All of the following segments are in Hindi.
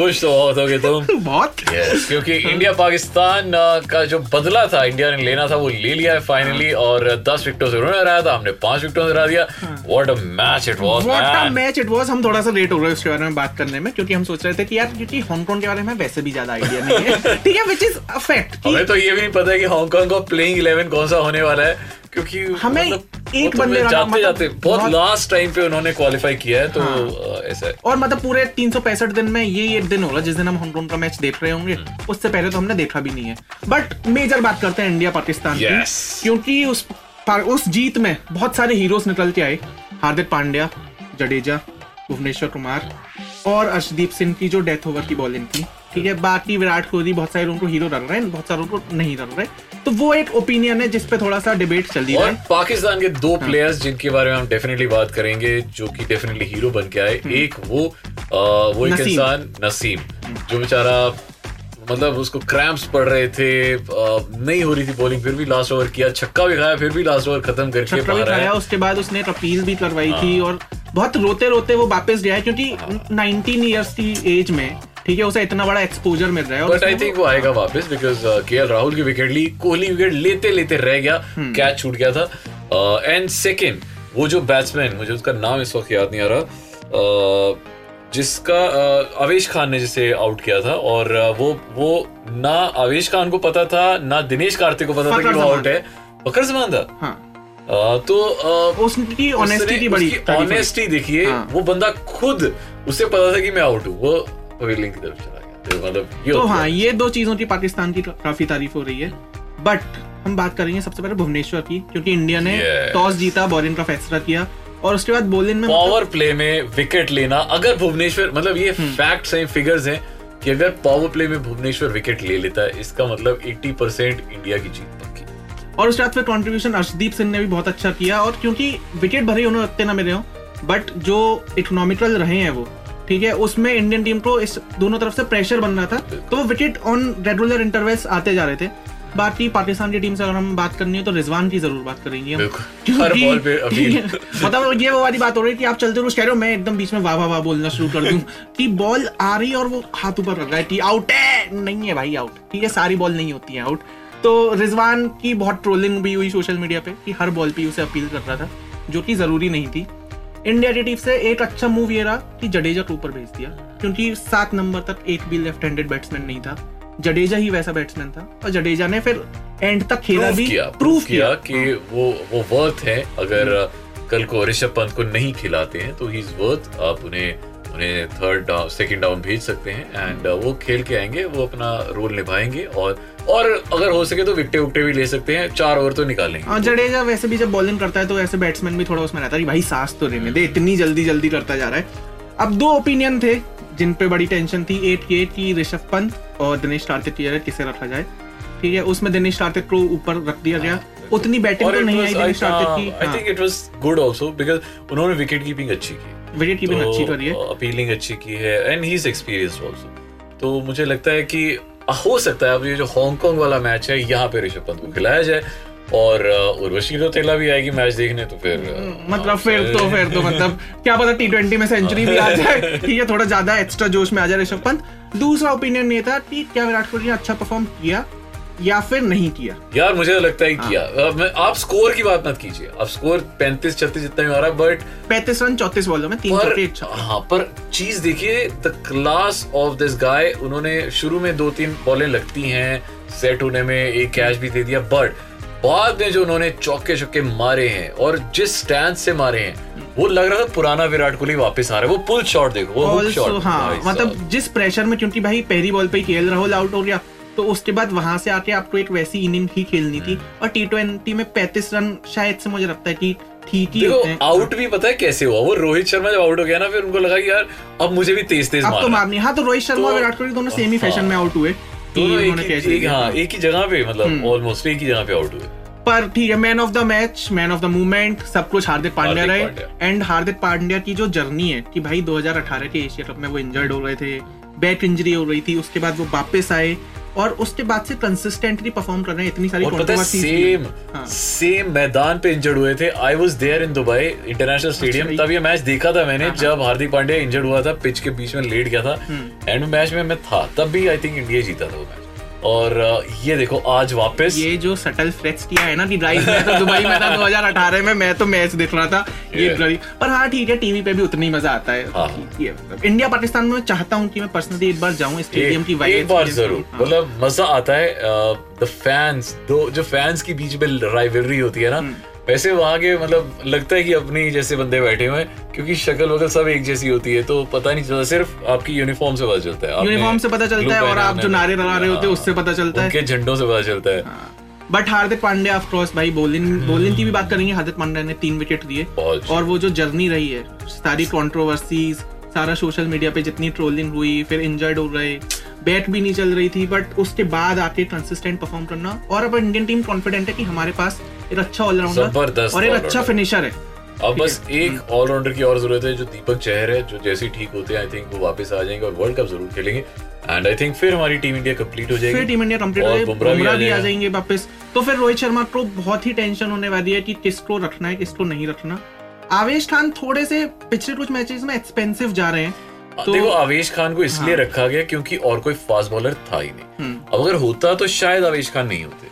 खुश तो बहुत होगे तुम। बहुत। Yes, क्योंकि इंडिया पाकिस्तान का जो बदला था इंडिया ने लेना था वो ले लिया है फाइनली और दस विकेटों से उन्होंने हराया था हमने पाँच विकेटों से हरा दिया। What a match it was what a match it was हम थोड़ा सा लेट हो गए उसके बारे में बात करने में क्योंकि हम सोच रहे थे कि यार क्योंकि हांगकांग के बारे में वैसे भी ज़्यादा आइडिया नहीं है। ठीक है विच इज़ अ फैक्ट हमें तो ये भी नहीं पता है कि हांगकांग का प्लेइंग 11 कौन सा होने वाला है क्योंकि हमें मतलब एक तो बंदे जाते मतलब जाते बहुत बहुत- लास्ट टाइम पे उन्होंने क्वालिफाई किया है तो हाँ। ऐसा है। और मतलब पूरे तीन दिन में ये एक दिन होगा जिस दिन हम हांगकांग का मैच देख रहे होंगे हम्म। उससे पहले तो हमने देखा भी नहीं है। बट मेजर बात करते हैं इंडिया पाकिस्तान की क्योंकि उस उस जीत में बहुत सारे हीरोज निकल के आए। हार्दिक पांड्या जडेजा भुवनेश्वर कुमार और अर्शदीप सिंह की जो डेथ ओवर की बॉलिंग थी। ठीक है बाकी विराट कोहली बहुत सारे उनको हीरो रन रहे हैं बहुत सारे उनको नहीं रन रहे तो वो एक ओपिनियन है जिसपे थोड़ा सा डिबेट चल रही है पाकिस्तान के दो हाँ। प्लेयर्स जिनके बारे में हम डेफिनेटली बात करेंगे जो कि डेफिनेटली हीरो बन के आए एक वो अ, वो एक हम्म। इंसान नसीम जो बेचारा मतलब उसको क्रैम्प्स पड़ रहे थे नहीं हो रही थी बॉलिंग फिर भी लास्ट ओवर किया छक्का भी खाया फिर भी लास्ट ओवर खत्म करके बाहर आया उसके बाद उसने अपील भी करवाई थी हाँ। और बहुत रोते रोते वो वापस गया है क्योंकि 19 इयर्स की एज में ठीक है उसे इतना बड़ा एक्सपोजर मिल रहा है बट आई थिंक वो आएगा वापस बिकॉज़ केएल राहुल की विकेट ली कोहली विकेट लेते लेते रह गया हम्म। कैच छूट गया था एंड सेकेंड वो जो बैट्समैन मुझे उसका नाम इस वक्त याद नहीं आ रहा अ, जिसका अ, आवेश खान ने जिसे आउट किया था और वो वो ना आवेश खान को पता था ना दिनेश कार्तिक को पता था कि वो आउट है फकर जमान था हाँ अ, तो। ऑनेस्टी देखिए हाँ। वो बंदा खुद उसे पता था कि मैं आउट हूँ वो की तरफ़ चला गया। तो मतलब तो हाँ ये दो चीज़ों की पाकिस्तान की काफ़ी तारीफ़ हो रही है। बट हम बात करेंगे सबसे पहले भुवनेश्वर की क्योंकि इंडिया ने टॉस जीता बॉलिंग का फैसला किया। और उसके बाद बॉलिंग में पावर प्ले में विकेट लेना अगर भुवनेश्वर मतलब ये हम्म। फैक्ट्स हैं फिगर्स हैं कि अगर पावर प्ले में भुवनेश्वर विकेट ले लेता है इसका मतलब 80 परसेंट इंडिया की जीत पक्की। और उसके बाद फिर कंट्रीब्यूशन अर्शदीप सिंह ने भी बहुत अच्छा किया और क्योंकि विकेट भरे उन्होंने उतने ना मिले हो बट जो इकोनॉमिकल रहे हैं वो। ठीक है उसमें इंडियन टीम को इस दोनों तरफ़ से प्रेशर बन रहा था। तो वो विकेट ऑन रेगुलर इंटरवल्स आते जा रहे थे। बाकी पाकिस्तान की टीम से अगर हम बात करनी है तो रिजवान की ज़रूर बात करेंगे हम। मतलब ये वो वाली बात हो रही है कि आप चलते रहो कह रहे हो मैं एकदम बीच में वाह वाह वाह बोलना शुरू कर दूँ कि बॉल आ रही है और वो हाथ ऊपर रख रहा है कि आउट है। नहीं है भाई आउट ठीक है सारी बॉल नहीं होती है आउट तो रिजवान की बहुत ट्रोलिंग भी हुई सोशल मीडिया पे कि हर बॉल पे उसे अपील कर रहा था जो कि ज़रूरी नहीं थी। इंडिया की टीम से एक अच्छा मूव ये रहा कि जडेजा को ऊपर भेज दिया क्योंकि सात नंबर तक एक भी लेफ़्ट हैंडेड बैट्समैन नहीं था। जडेजा ही वैसा बैट्समैन था और जडेजा ने फिर एंड तक खेला भी किया प्रूव किया। किया कि वो वो वर्थ है। अगर कल को ऋषभ पंत को नहीं खिलाते हैं तो ही इज़ वर्थ आप उन्हें उन्हें थर्ड डाउन सेकंड डाउन भेज सकते हैं एंड वो खेल के आएँगे वो अपना रोल निभाएँगे और और अगर हो सके तो विकटे उकटे भी ले सकते हैं चार ओवर तो निकालेंगे हाँ जडेजा वैसे भी जब बॉलिंग करता है तो ऐसे बैट्समैन भी थोड़ा उसमें रहता है भाई सांस तो लेने दे इतनी जल्दी जल्दी करता जा रहा है। अब दो ओपिनियन थे जिन पे बड़ी टेंशन थी एट के एट की ऋषभ पंत और दिनेश कार्तिक की जगह किसे रखा जाए। ठीक है उसमें दिनेश कार्तिक को ऊपर रख दिया गया। उतनी बैटिंग तो नहीं आई दिनेश कार्तिक हाँ, की। I think it was good also because उन्होंने विकेट कीपिंग अच्छी की। विकेट कीपिंग अच्छी करी है? अपीलिंग अच्छी की है and he is experienced also तो मुझे लगता है कि हो सकता है अब ये जो हांगकांग वाला मैच है यहाँ पे ऋषभ पंत को खिलाया जाए और उर्वशी तो तेला भी आएगी मैच देखने तो फिर uh, मतलब फिर तो फिर तो मतलब क्या पता टी ट्वेंटी में सेंचुरी भी आ जाए ठीक है थोड़ा ज़्यादा एक्स्ट्रा जोश में आ जाए ऋषभ पंत। दूसरा ओपिनियन ये था कि क्या विराट कोहली ने अच्छा परफॉर्म किया या फिर नहीं किया? यार मुझे तो लगता है हाँ। किया। आप स्कोर की बात मत कीजिए। आप स्कोर पैंतीस छत्तीस जितना भी आ रहा है बट पैंतीस रन चौतीस बॉलों में तीन पर चौके हाँ पर चीज़ देखिए the class of this guy उन्होंने शुरू में दो तीन बॉलें लगती हैं सेट होने में एक कैच भी दे दिया बट बाद में जो उन्होंने चौके छक्के मारे हैं और जिस स्टैंड से मारे हैं वो लग रहा था पुराना विराट कोहली वापस आ रहा है। वो पुल शॉट देखो वो हुक शॉट हाँ मतलब जिस प्रेशर में क्योंकि भाई पहली बॉल पे ही खेल राहुल आउट हो गया तो उसके बाद वहाँ से आके आपको एक वैसी इनिंग ही खेलनी थी। हम्म। और टी ट्वेंटी में पैंतीस रन शायद से मुझे लगता है कि ठीक ही होते हैं आउट भी पता है कैसे हुआ? वो रोहित शर्मा जब आउट हो गया ना फिर उनको लगा कि यार अब मुझे भी तेज तेज अब तो मारना है। हाँ। तो रोहित शर्मा और तो- विराट कोहली दोनों सेम ही हाँ। फ़ैशन में आउट हुए। एक ही- एक हाँ एक ही जगह पे मतलब हम्म। ऑलमोस्ट एक ही जगह पे आउट हुए। पर ठीक है man of the match man of the movement सब कुछ हार्दिक पांड्या। रहे एंड हार्दिक पांड्या की जो जर्नी है कि भाई 2018 के एशिया कप में वो इंजर्ड हो रहे थे बैक इंजरी हो रही थी उसके बाद वो वापस आए। और उसके बाद से कंसिस्टेंटली परफॉर्म कर रहे हैं इतनी सारी और पता है सेम हाँ। सेम मैदान पे इंजर्ड हुए थे। I was there in Dubai International Stadium तब ये मैच देखा था हाँ, मैंने जब हार्दिक पांड्या इंजर्ड हुआ था पिच के बीच में लेट गया था। हम्म। एंड मैच में मैं था तब भी आई थिंक इंडिया जीता था वो मैच और ये देखो आज वापस ये जो सटल फ्लेक्स किया है ना कि ड्राइव मैं तो दुबई में था 2018 में मैं तो मैच देख रहा था ये ड्राइव पर हाँ ठीक है टीवी पे भी उतनी ही मज़ा आता है हाँ। मतलब इंडिया पाकिस्तान में चाहता हूँ कि मैं पर्सनली एक बार जाऊँ स्टेडियम की वाइब एक बार ज़रूर हाँ। मतलब मज़ा आता है द फैंस दो जो फैंस के बीच में राइवलरी होती है ना हम्म। वैसे वहाँ के मतलब लगता है कि अपने जैसे बंदे बैठे हुए हैं क्योंकि शक्ल वगल सब एक जैसी होती है तो पता नहीं चलता सिर्फ़ आपकी यूनिफॉर्म से पता चलता है। यूनिफॉर्म से पता चलता है और आप जो नारे लगा रहे होते हैं हाँ, उससे पता चलता है। उनके झंडों से पता चलता है। But Hardik Pandya of course भाई बॉलिंग हम्म। बॉलिंग की भी बात करेंगे हार्दिक पांडे ने तीन विकेट दिए। और वो जो जर्नी रही है सारी कंट्रोवर्सीज सारा सोशल मीडिया पे जितनी ट्रोलिंग हुई फिर इंजर्ड हो रहे बैट भी नहीं चल रही थी बट उसके बाद आके कंसिस्टेंट परफॉर्म करना। और अब इंडियन टीम कॉन्फिडेंट है कि हमारे पास एक अच्छा ऑलराउंडर और एक अच्छा फिनिशर है। अब बस एक ऑलराउंडर की और ज़रूरत है जो दीपक चहर है जो जैसे ही ठीक होते हैं आई थिंक वो वापस आ जाएँगे और वर्ल्ड कप ज़रूर खेलेंगे। एंड आई थिंक फिर हमारी टीम इंडिया कंप्लीट हो जाएगी। फिर टीम इंडिया कंप्लीट हो और बुमराह भी आ जाएँगे वापस। तो फिर रोहित शर्मा को बहुत ही टेंशन होने वाली है कि किसको रखना है किसको नहीं रखना। आवेश खान थोड़े से पिछले कुछ मैचेस में एक्सपेंसिव जा रहे हैं तो देखो आवेश खान को इसलिए हाँ। रखा गया क्योंकि और कोई फास्ट बॉलर था ही नहीं। हम्म, अब अगर होता तो शायद आवेश खान नहीं होते।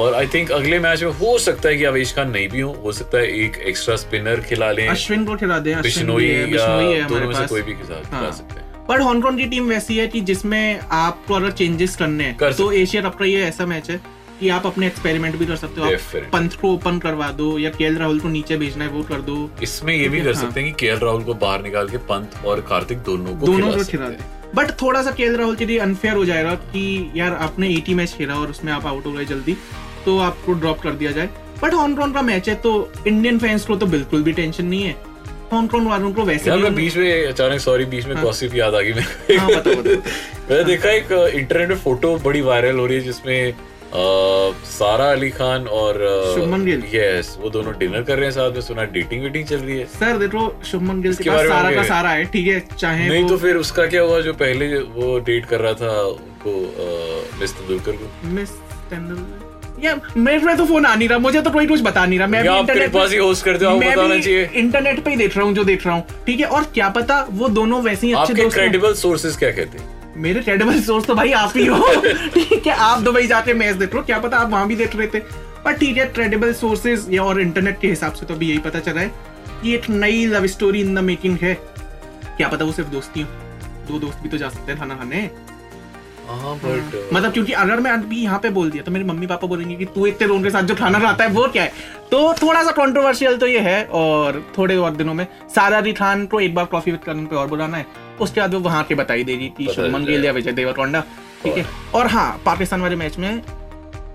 और आई थिंक अगले मैच में हो सकता है कि आवेश खान नहीं भी हो हो सकता है एक एक्स्ट्रा स्पिनर खिला लें। अश्विन को खिला दें बिश्नोई या दोनों में से कोई भी खिला हाँ। सकते हैं। पर हांगकांग की टीम वैसी है कि जिसमें आपको अगर चेंजेस करने हैं तो एशिया कप का ये ऐसा मैच है। कि आप अपने एक्सपेरिमेंट भी कर सकते हो। आप पंथ को ओपन करवा दो या के राहुल को नीचे भेजना है वो कर दो। इसमें ये भी कर सकते हैं कि के राहुल को बाहर निकाल के पंथ और कार्तिक दोनों को दोनों को खिला दे। बट थोड़ा सा के राहुल के लिए अनफेयर हो जाएगा कि यार आपने 80 मैच खेला और उसमें आप आउट हो गए जल्दी तो आपको ड्रॉप कर दिया जाए। बट हांगकांग का मैच है तो इंडियन फैंस को तो बिल्कुल भी टेंशन नहीं है। हांगकांग वालों को वैसे यार मैं बीच में अचानक सॉरी बीच में गॉसिप याद आ गई मेरे हाँ, बताओ, बताओ। मैंने देखा एक इंटरनेट में फ़ोटो बड़ी वायरल हो रही है जिसमें सारा अली खान और शुभमन गिल। यस वो दोनों डिनर कर रहे हैं साथ में सुना डेटिंग वेटिंग चल रही है। सर देखो शुभमन गिल के पास सारा का सारा है ठीक है चाहे नहीं तो फिर उसका क्या हुआ जो पहले वो डेट कर रहा था उनको मिस तेंदुलकर को? मिस तेंदुलकर? यार मेरे तो फ़ोन आ नहीं रहा मुझे तो कोई कुछ बता नहीं रहा। मैं भी इंटरनेट कृपा से होस्ट करते हो बताना चाहिए। इंटरनेट पे ही देख रहा हूँ जो देख रहा हूँ ठीक है? और क्या पता वो दोनों वैसे ही अच्छे दोस्त हों। क्रेडिबल सोर्सेज क्या कहते हैं? मेरे क्रेडिबल सोर्स तो भाई आप ही हो। ठीक है, आप दुबई जाके मैच देख लो, क्या पता आप वहाँ भी देख रहे थे पर ठीक है क्रेडिबल सोर्सेज या और इंटरनेट के हिसाब से तो अभी यही पता चला है कि एक नई love story in the making है। क्या पता वो सिर्फ़ दोस्ती हो। दो दोस्त भी तो जा सकते हैं खाना खाने मतलब क्योंकि अगर मैं अभी यहाँ पे बोल दिया तो मेरे मम्मी पापा बोलेंगे कि तू इतने रोन के साथ जो खाना खाता है वो क्या है? तो थोड़ा सा कंट्रोवर्शियल तो ये है और थोड़े और दिनों में सारा अली खान को एक बार कॉफ़ी विद करण पे और बुलाना है। उसके बाद वो वहाँ के बताई देगी कि शुभमन गिल या विजय देवरकोंडा ठीक है? और हाँ पाकिस्तान वाले मैच में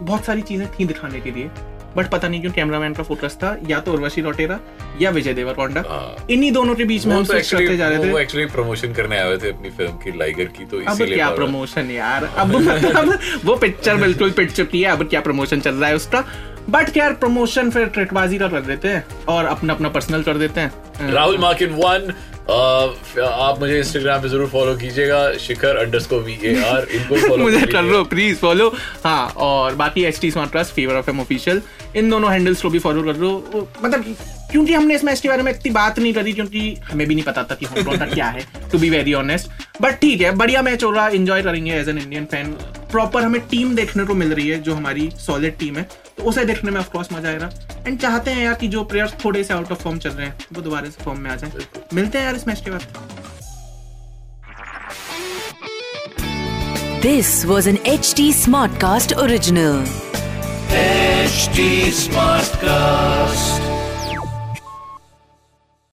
बहुत सारी चीज़ें थी दिखाने के लिए। बट पता नहीं क्यों कैमरामैन का फोकस था या तो उर्वशी लोटेरा या विजय देवरकोंडा। हाँ। इन्हीं दोनों के बीच में हम तो स्विच करते जा रहे थे। एक्चुअली प्रमोशन करने आए थे अपनी फ़िल्म की लाइगर की तो अब क्या प्रमोशन यार? अब मतलब वो पिक्चर बिल्कुल पिट चुकी है अब क्या प्रमोशन चल रहा है उसका? बट क्या प्रमोशन फिर ट्रिकबाजी का कर देते हैं और अपना अपना पर्सनल कर देते हैं। राहुल मार्किन वन आप मुझे इंस्टाग्राम पे ज़रूर फॉलो कीजिएगा Shikhar underscore V A R इनको फॉलो मुझे कर लो प्लीज़ फॉलो हाँ और बाकी H T smart class Fever F M official इन दोनों हैंडल्स को भी फॉलो कर लो। मतलब क्योंकि हमने इस मैच के बारे में इतनी बात नहीं करी क्योंकि हमें भी नहीं पता था कि हांगकांग का क्या है to be very honest but ठीक है बढ़िया मैच हो रहा है इंजॉय करेंगे as an Indian fan proper हमें टीम देखने को मिल रही है जो हमारी सॉलिड टीम है। तो उसे देखने में ऑफकोर्स मज़ा आएगा एंड चाहते हैं यार कि जो प्लेयर्स थोड़े से आउट ऑफ़ फॉर्म चल रहे हैं वो दोबारा से फॉर्म में आ जाए मिलते हैं यार इस मैच के बाद this was This was an original Smartcast original. Smart Smartcast.